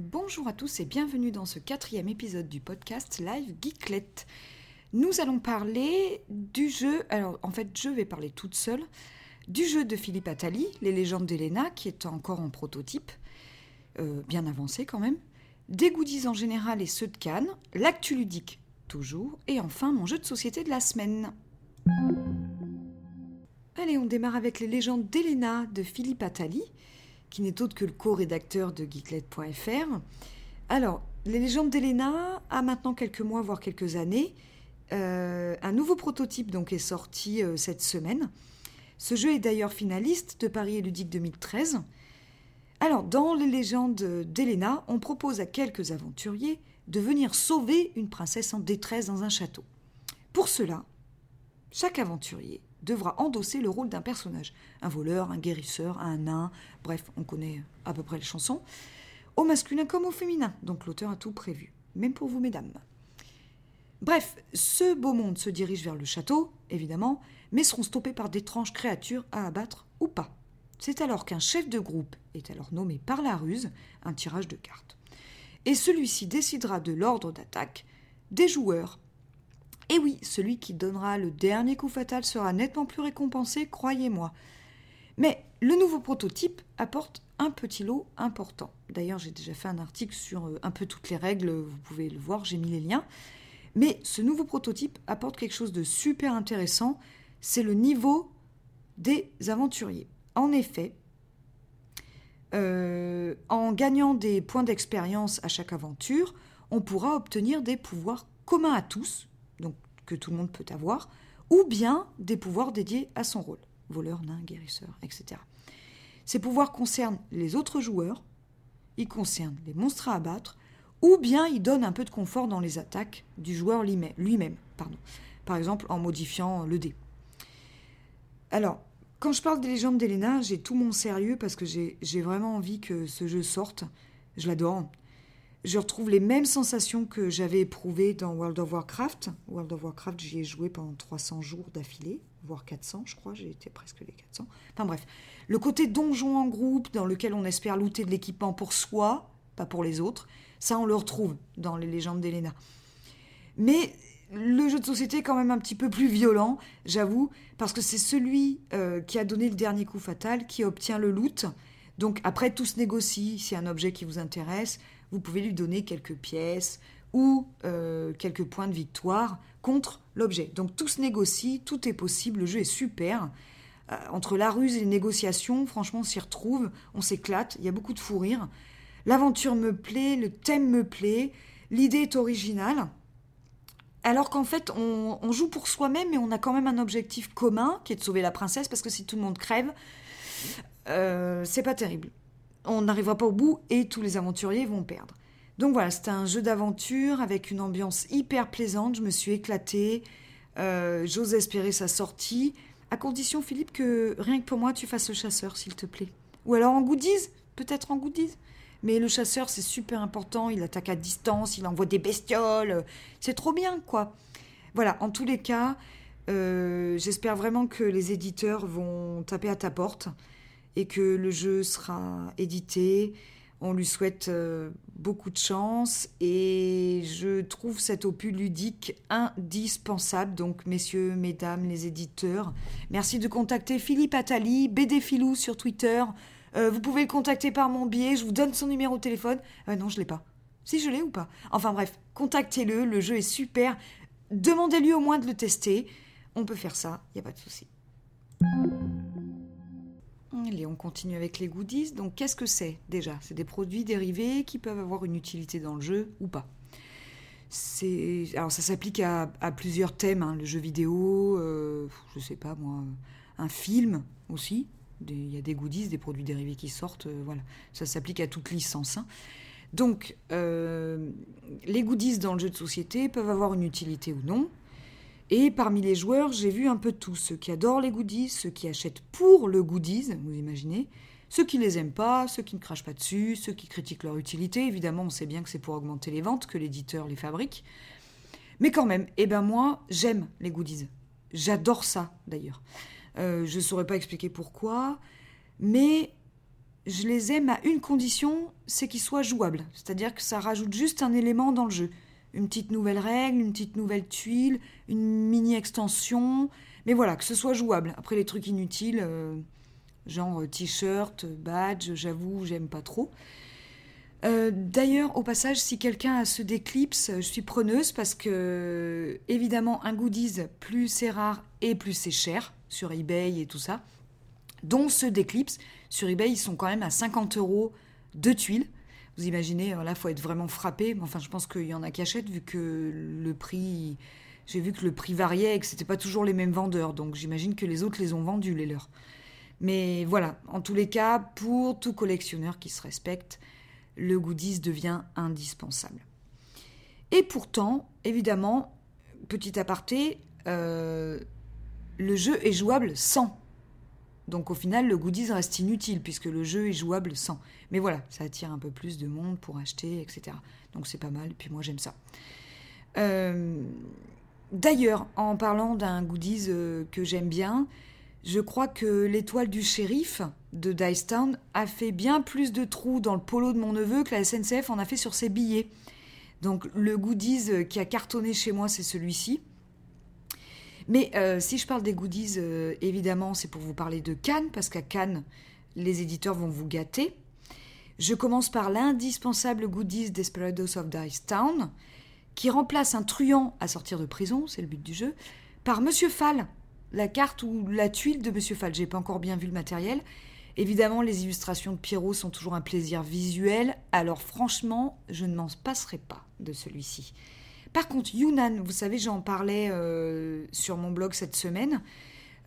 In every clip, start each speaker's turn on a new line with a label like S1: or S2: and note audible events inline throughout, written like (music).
S1: Bonjour à tous et bienvenue dans ce quatrième épisode du podcast Live Geeklet. Nous allons parler du jeu, alors en fait je vais parler toute seule, du jeu de Philippe Attali, Les légendes d'Elena, qui est encore en prototype, euh, bien avancé quand même, des goodies en général et ceux de Cannes, l'actu ludique toujours, et enfin mon jeu de société de la semaine. Allez, on démarre avec Les légendes d'Elena de Philippe Attali qui n'est autre que le co-rédacteur de geeklet.fr. Alors, Les légendes d'Elena a maintenant quelques mois, voire quelques années. Euh, un nouveau prototype donc est sorti euh, cette semaine. Ce jeu est d'ailleurs finaliste de Paris et Ludique 2013. Alors, dans Les légendes d'Elena, on propose à quelques aventuriers de venir sauver une princesse en détresse dans un château. Pour cela, chaque aventurier devra endosser le rôle d'un personnage. Un voleur, un guérisseur, un nain, bref, on connaît à peu près les chansons. Au masculin comme au féminin, donc l'auteur a tout prévu, même pour vous mesdames. Bref, ce beau monde se dirige vers le château, évidemment, mais seront stoppés par d'étranges créatures à abattre ou pas. C'est alors qu'un chef de groupe est alors nommé par la ruse, un tirage de cartes. Et celui-ci décidera de l'ordre d'attaque des joueurs et oui, celui qui donnera le dernier coup fatal sera nettement plus récompensé, croyez-moi. Mais le nouveau prototype apporte un petit lot important. D'ailleurs, j'ai déjà fait un article sur euh, un peu toutes les règles, vous pouvez le voir, j'ai mis les liens. Mais ce nouveau prototype apporte quelque chose de super intéressant, c'est le niveau des aventuriers. En effet, euh, en gagnant des points d'expérience à chaque aventure, on pourra obtenir des pouvoirs communs à tous, donc que tout le monde peut avoir, ou bien des pouvoirs dédiés à son rôle, voleur, nain, guérisseur, etc. Ces pouvoirs concernent les autres joueurs, ils concernent les monstres à abattre, ou bien ils donnent un peu de confort dans les attaques du joueur lui-même, pardon. par exemple en modifiant le dé. Alors, quand je parle des légendes d'Elena, j'ai tout mon sérieux parce que j'ai vraiment envie que ce jeu sorte. Je l'adore je retrouve les mêmes sensations que j'avais éprouvées dans World of Warcraft. World of Warcraft, j'y ai joué pendant 300 jours d'affilée, voire 400, je crois, j'ai été presque les 400. Enfin bref, le côté donjon en groupe dans lequel on espère looter de l'équipement pour soi, pas pour les autres, ça on le retrouve dans les légendes d'Elena. Mais le jeu de société est quand même un petit peu plus violent, j'avoue, parce que c'est celui euh, qui a donné le dernier coup fatal qui obtient le loot. Donc après, tout se négocie, si un objet qui vous intéresse, vous pouvez lui donner quelques pièces ou euh, quelques points de victoire contre l'objet. Donc tout se négocie, tout est possible, le jeu est super. Euh, entre la ruse et les négociations, franchement, on s'y retrouve, on s'éclate, il y a beaucoup de fou rire. L'aventure me plaît, le thème me plaît, l'idée est originale. Alors qu'en fait, on, joue pour soi-même, mais on a quand même un objectif commun, qui est de sauver la princesse, parce que si tout le monde crève, euh, c'est pas terrible on n'arrivera pas au bout et tous les aventuriers vont perdre. Donc voilà, c'était un jeu d'aventure avec une ambiance hyper plaisante. Je me suis éclatée. Euh, j'ose espérer sa sortie. À condition, Philippe, que rien que pour moi, tu fasses le chasseur, s'il te plaît. Ou alors en goodies, peut-être en goodies. Mais le chasseur, c'est super important. Il attaque à distance, il envoie des bestioles. C'est trop bien, quoi. Voilà, en tous les cas, euh, j'espère vraiment que les éditeurs vont taper à ta porte et que le jeu sera édité. On lui souhaite euh, beaucoup de chance et je trouve cet opus ludique indispensable. Donc, messieurs, mesdames, les éditeurs, merci de contacter Philippe Attali, BD Filou sur Twitter. Euh, vous pouvez le contacter par mon biais, je vous donne son numéro de téléphone. Euh, non, je l'ai pas. Si je l'ai ou pas? Enfin bref, contactez-le, le jeu est super. Demandez-lui au moins de le tester. On peut faire ça, il n'y a pas de souci. Et on continue avec les goodies. Donc, qu'est-ce que c'est déjà? C'est des produits dérivés qui peuvent avoir une utilité dans le jeu ou pas. Alors, ça s'applique à, plusieurs thèmes. Hein. Le jeu vidéo, euh, je sais pas moi, un film aussi. Il y a des goodies, des produits dérivés qui sortent. Euh, voilà, ça s'applique à toute licence. Hein. Donc, euh, les goodies dans le jeu de société peuvent avoir une utilité ou non. Et parmi les joueurs, j'ai vu un peu tous. Ceux qui adorent les goodies, ceux qui achètent pour le goodies, vous imaginez, ceux qui les aiment pas, ceux qui ne crachent pas dessus, ceux qui critiquent leur utilité. Évidemment, on sait bien que c'est pour augmenter les ventes que l'éditeur les fabrique. Mais quand même, eh ben moi, j'aime les goodies. J'adore ça, d'ailleurs. Euh, je ne saurais pas expliquer pourquoi, mais je les aime à une condition, c'est qu'ils soient jouables. C'est-à-dire que ça rajoute juste un élément dans le jeu. Une petite nouvelle règle, une petite nouvelle tuile, une mini extension. Mais voilà, que ce soit jouable. Après les trucs inutiles, euh, genre t-shirt, badge, j'avoue, j'aime pas trop. Euh, d'ailleurs, au passage, si quelqu'un a ce d'éclipse, je suis preneuse parce que, évidemment, un goodies, plus c'est rare et plus c'est cher sur eBay et tout ça. Dont ceux d'éclipse, sur eBay, ils sont quand même à 50 euros de tuiles. Vous imaginez, là, il faut être vraiment frappé. Enfin, je pense qu'il y en a qui achètent vu que le prix. J'ai vu que le prix variait et que c'était pas toujours les mêmes vendeurs. Donc j'imagine que les autres les ont vendus, les leurs. Mais voilà, en tous les cas, pour tout collectionneur qui se respecte, le goodies devient indispensable. Et pourtant, évidemment, petit aparté, euh, le jeu est jouable sans. Donc au final, le goodies reste inutile puisque le jeu est jouable sans. Mais voilà, ça attire un peu plus de monde pour acheter, etc. Donc c'est pas mal, et puis moi j'aime ça. Euh, d'ailleurs, en parlant d'un goodies euh, que j'aime bien, je crois que l'étoile du shérif de Town a fait bien plus de trous dans le polo de mon neveu que la SNCF en a fait sur ses billets. Donc le goodies qui a cartonné chez moi, c'est celui-ci. Mais euh, si je parle des goodies, euh, évidemment, c'est pour vous parler de Cannes, parce qu'à Cannes, les éditeurs vont vous gâter. Je commence par l'indispensable goodies Desperados of Dice Town, qui remplace un truand à sortir de prison, c'est le but du jeu, par Monsieur Fall, la carte ou la tuile de Monsieur Fall. J'ai pas encore bien vu le matériel. Évidemment, les illustrations de Pierrot sont toujours un plaisir visuel, alors franchement, je ne m'en passerai pas de celui-ci. Par contre, Yunnan, vous savez, j'en parlais euh, sur mon blog cette semaine.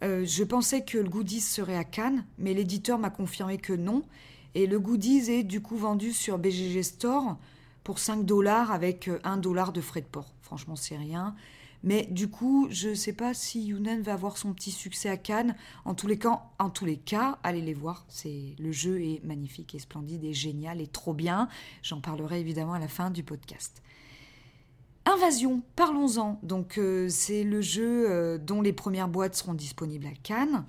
S1: Euh, je pensais que le goodies serait à Cannes, mais l'éditeur m'a confirmé que non. Et le goodies est du coup vendu sur BGG Store pour 5 dollars avec 1 euh, dollar de frais de port. Franchement, c'est rien. Mais du coup, je ne sais pas si Yunnan va avoir son petit succès à Cannes. En tous les cas, en tous les cas allez les voir. C'est le jeu est magnifique et splendide et génial et trop bien. J'en parlerai évidemment à la fin du podcast. Invasion, parlons-en. Donc euh, c'est le jeu euh, dont les premières boîtes seront disponibles à Cannes.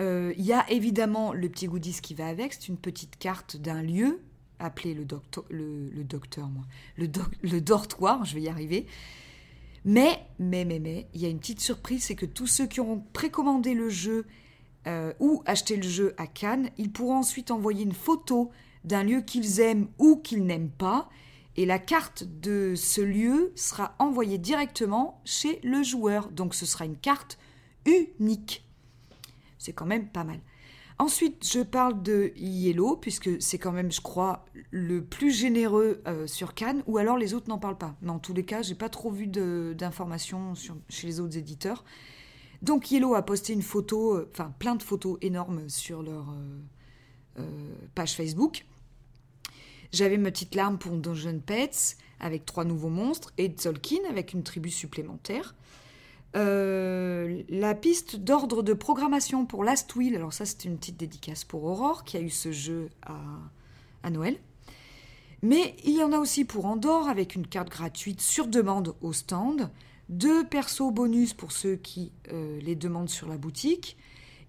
S1: Euh, il y a évidemment le petit goodies qui va avec, c'est une petite carte d'un lieu appelé le, docteur, le, docteur, le, dortoir, je vais y arriver. Mais, mais, mais, mais, il y a une petite surprise, c'est que tous ceux qui auront précommandé le jeu ou acheté le jeu à Cannes, ils pourront ensuite envoyer une photo d'un lieu qu'ils aiment ou qu'ils n'aiment pas et la carte de ce lieu sera envoyée directement chez le joueur. Donc ce sera une carte unique. C'est quand même pas mal. Ensuite, je parle de Yellow, puisque c'est quand même, je crois, le plus généreux euh, sur Cannes, ou alors les autres n'en parlent pas. Mais en tous les cas, j'ai pas trop vu d'informations chez les autres éditeurs. Donc Yellow a posté une photo, euh, enfin plein de photos énormes sur leur euh, page Facebook. J'avais ma petite larme pour Dungeon Pets avec trois nouveaux monstres et Tzolkin avec une tribu supplémentaire. Euh, la piste d'ordre de programmation pour Last Will, alors ça c'est une petite dédicace pour Aurore qui a eu ce jeu à, à Noël. Mais il y en a aussi pour Andorre avec une carte gratuite sur demande au stand, deux persos bonus pour ceux qui euh, les demandent sur la boutique.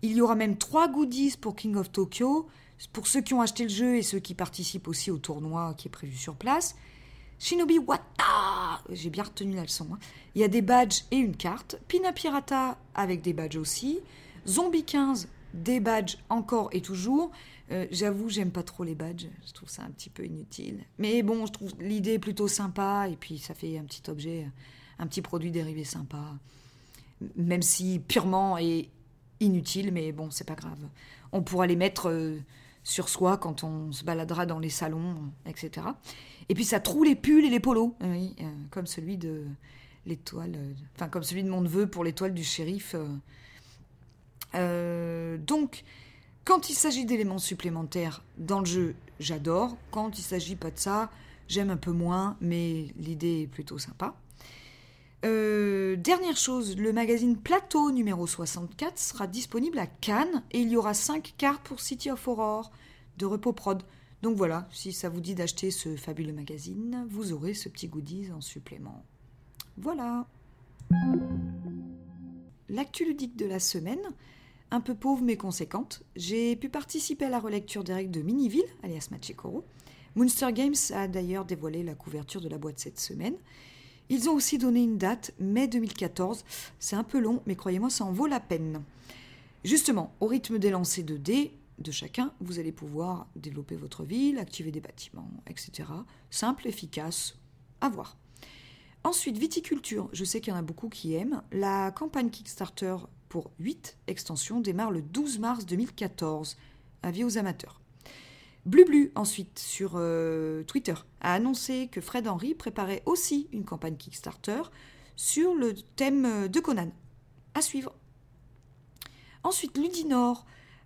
S1: Il y aura même trois goodies pour King of Tokyo, pour ceux qui ont acheté le jeu et ceux qui participent aussi au tournoi qui est prévu sur place, Shinobi Wata J'ai bien retenu la leçon. Hein. Il y a des badges et une carte. Pina Pirata avec des badges aussi. Zombie 15, des badges encore et toujours. Euh, j'avoue, j'aime pas trop les badges. Je trouve ça un petit peu inutile. Mais bon, je trouve l'idée plutôt sympa. Et puis, ça fait un petit objet, un petit produit dérivé sympa. Même si purement et inutile, mais bon, c'est pas grave. On pourra les mettre. Euh, sur soi quand on se baladera dans les salons, etc. Et puis ça troue les pulls et les polos, euh, euh, comme celui de l'étoile, euh, enfin comme celui de mon neveu pour l'étoile du shérif. donc, quand il s'agit d'éléments supplémentaires dans le jeu, j'adore. Quand il s'agit pas de ça, j'aime un peu moins, mais l'idée est plutôt sympa. Euh, dernière chose, le magazine Plateau numéro 64 sera disponible à Cannes et il y aura 5 cartes pour City of Aurore de Repos Prod. Donc voilà, si ça vous dit d'acheter ce fabuleux magazine, vous aurez ce petit goodies en supplément. Voilà. L'actu ludique de la semaine. un peu pauvre mais conséquente. J'ai pu participer à la relecture des règles de Miniville, alias Machikoro. Moonster Games a d'ailleurs dévoilé la couverture de la boîte cette semaine. Ils ont aussi donné une date, mai 2014. C'est un peu long, mais croyez-moi, ça en vaut la peine. Justement, au rythme des lancers de dés de chacun, vous allez pouvoir développer votre ville, activer des bâtiments, etc. Simple, efficace, à voir. Ensuite, viticulture, je sais qu'il y en a beaucoup qui aiment. La campagne Kickstarter pour 8 extensions démarre le 12 mars 2014. Avis aux amateurs. Blublu, ensuite, sur euh, Twitter, a annoncé que Fred Henry préparait aussi une campagne Kickstarter sur le thème de Conan. À suivre. Ensuite, Ludinor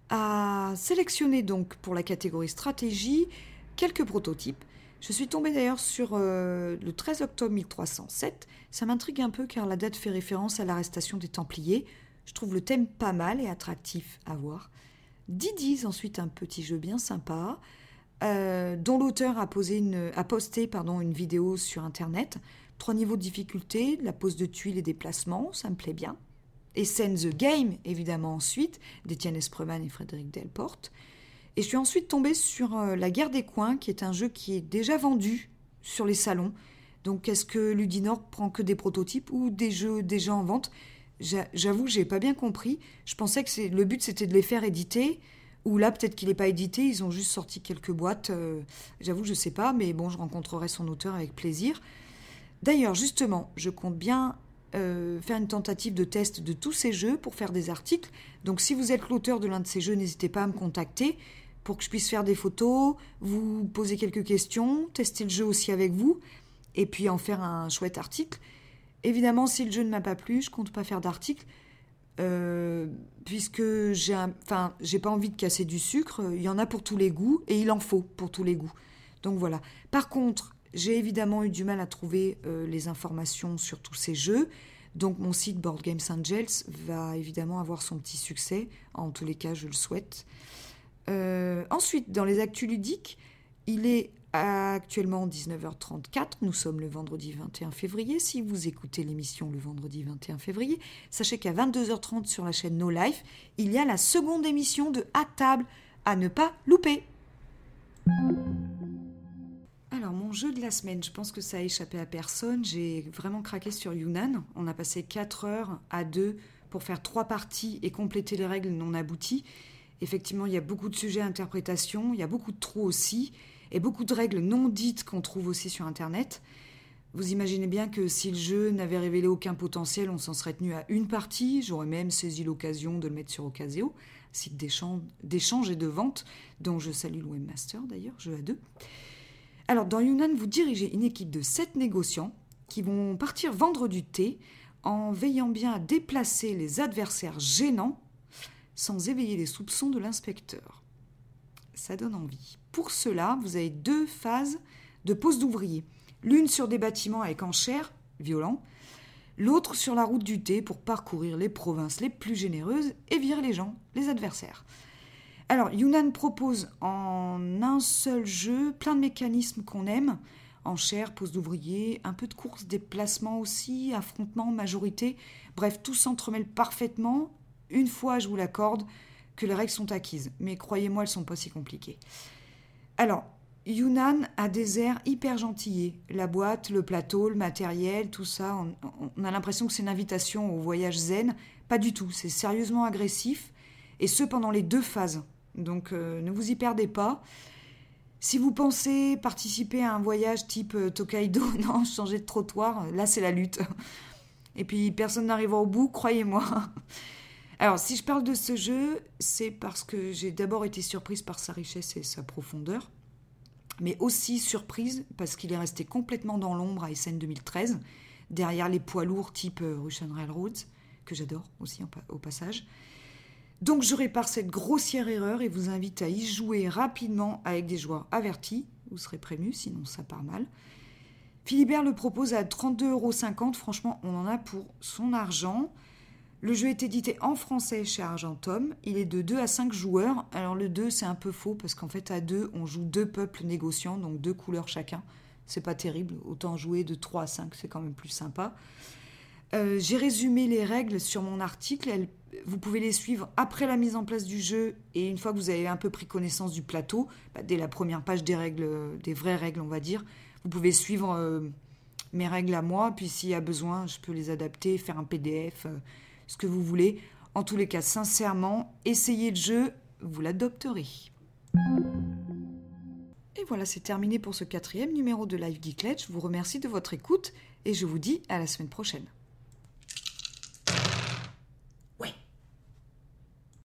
S1: a sélectionné donc pour la catégorie stratégie quelques prototypes. Je suis tombée d'ailleurs sur euh, le 13 octobre 1307. Ça m'intrigue un peu car la date fait référence à l'arrestation des Templiers. Je trouve le thème pas mal et attractif à voir. Didis, ensuite un petit jeu bien sympa, euh, dont l'auteur a, posté pardon, une vidéo sur internet. Trois niveaux de difficulté, la pose de tuiles et des placements, ça me plaît bien. Et Send the Game, évidemment, ensuite, d'Étienne Espreman et Frédéric Delporte. Et je suis ensuite tombée sur euh, La guerre des coins, qui est un jeu qui est déjà vendu sur les salons. Donc est-ce que Ludinor prend que des prototypes ou des jeux déjà en vente? J'avoue, j'ai pas bien compris. Je pensais que le but c'était de les faire éditer. Ou là, peut-être qu'il n'est pas édité, ils ont juste sorti quelques boîtes. Euh, j'avoue, je sais pas, mais bon, je rencontrerai son auteur avec plaisir. D'ailleurs, justement, je compte bien euh, faire une tentative de test de tous ces jeux pour faire des articles. Donc, si vous êtes l'auteur de l'un de ces jeux, n'hésitez pas à me contacter pour que je puisse faire des photos, vous poser quelques questions, tester le jeu aussi avec vous, et puis en faire un chouette article. Évidemment, si le jeu ne m'a pas plu, je compte pas faire d'article. Euh, puisque j'ai enfin j'ai pas envie de casser du sucre, il y en a pour tous les goûts et il en faut pour tous les goûts. Donc voilà. Par contre, j'ai évidemment eu du mal à trouver euh, les informations sur tous ces jeux. Donc mon site Board Games Angels va évidemment avoir son petit succès. En tous les cas, je le souhaite. Euh, ensuite, dans les actus ludiques, il est actuellement 19h34. Nous sommes le vendredi 21 février. Si vous écoutez l'émission le vendredi 21 février, sachez qu'à 22h30 sur la chaîne No Life, il y a la seconde émission de À table à ne pas louper. Alors, mon jeu de la semaine, je pense que ça a échappé à personne. J'ai vraiment craqué sur Yunnan. On a passé 4 heures à 2 pour faire 3 parties et compléter les règles non abouties. Effectivement, il y a beaucoup de sujets à interprétation, il y a beaucoup de trous aussi et beaucoup de règles non dites qu'on trouve aussi sur Internet. Vous imaginez bien que si le jeu n'avait révélé aucun potentiel, on s'en serait tenu à une partie. J'aurais même saisi l'occasion de le mettre sur Ocasio, site d'échange et de vente, dont je salue le webmaster d'ailleurs, jeu à deux. Alors, dans Yunnan, vous dirigez une équipe de sept négociants qui vont partir vendre du thé en veillant bien à déplacer les adversaires gênants sans éveiller les soupçons de l'inspecteur. Ça donne envie. Pour cela, vous avez deux phases de pose d'ouvriers. L'une sur des bâtiments avec enchères, violents, l'autre sur la route du thé pour parcourir les provinces les plus généreuses et virer les gens, les adversaires. Alors, Yunnan propose en un seul jeu plein de mécanismes qu'on aime. Enchères, pose d'ouvriers, un peu de course, déplacement aussi, affrontement, majorité. Bref, tout s'entremêle parfaitement. Une fois, je vous l'accorde, que les règles sont acquises. Mais croyez-moi, elles sont pas si compliquées. Alors, Yunnan a des airs hyper gentillés. La boîte, le plateau, le matériel, tout ça, on, a l'impression que c'est une invitation au voyage zen. Pas du tout, c'est sérieusement agressif. Et ce, pendant les deux phases. Donc, euh, ne vous y perdez pas. Si vous pensez participer à un voyage type euh, Tokaido, (laughs) non, changer de trottoir, là c'est la lutte. Et puis personne n'arrivera au bout, croyez-moi. Alors, si je parle de ce jeu, c'est parce que j'ai d'abord été surprise par sa richesse et sa profondeur, mais aussi surprise parce qu'il est resté complètement dans l'ombre à SN 2013, derrière les poids lourds type euh, Russian Railroads, que j'adore aussi au passage. Donc, je répare cette grossière erreur et vous invite à y jouer rapidement avec des joueurs avertis. Vous serez prévenu, sinon ça part mal. Philibert le propose à 32,50€. Franchement, on en a pour son argent. Le jeu est édité en français chez Argentum. Il est de 2 à 5 joueurs. Alors le 2, c'est un peu faux parce qu'en fait, à 2, on joue deux peuples négociants, donc deux couleurs chacun. C'est pas terrible. Autant jouer de 3 à 5, c'est quand même plus sympa. Euh, j'ai résumé les règles sur mon article. vous pouvez les suivre après la mise en place du jeu et une fois que vous avez un peu pris connaissance du plateau, bah, dès la première page des règles, des vraies règles, on va dire, vous pouvez suivre euh, mes règles à moi. Puis s'il y a besoin, je peux les adapter, faire un PDF, euh, ce que vous voulez. En tous les cas, sincèrement, essayez le jeu, vous l'adopterez. Et voilà, c'est terminé pour ce quatrième numéro de Live Geeklet. Je vous remercie de votre écoute et je vous dis à la semaine prochaine.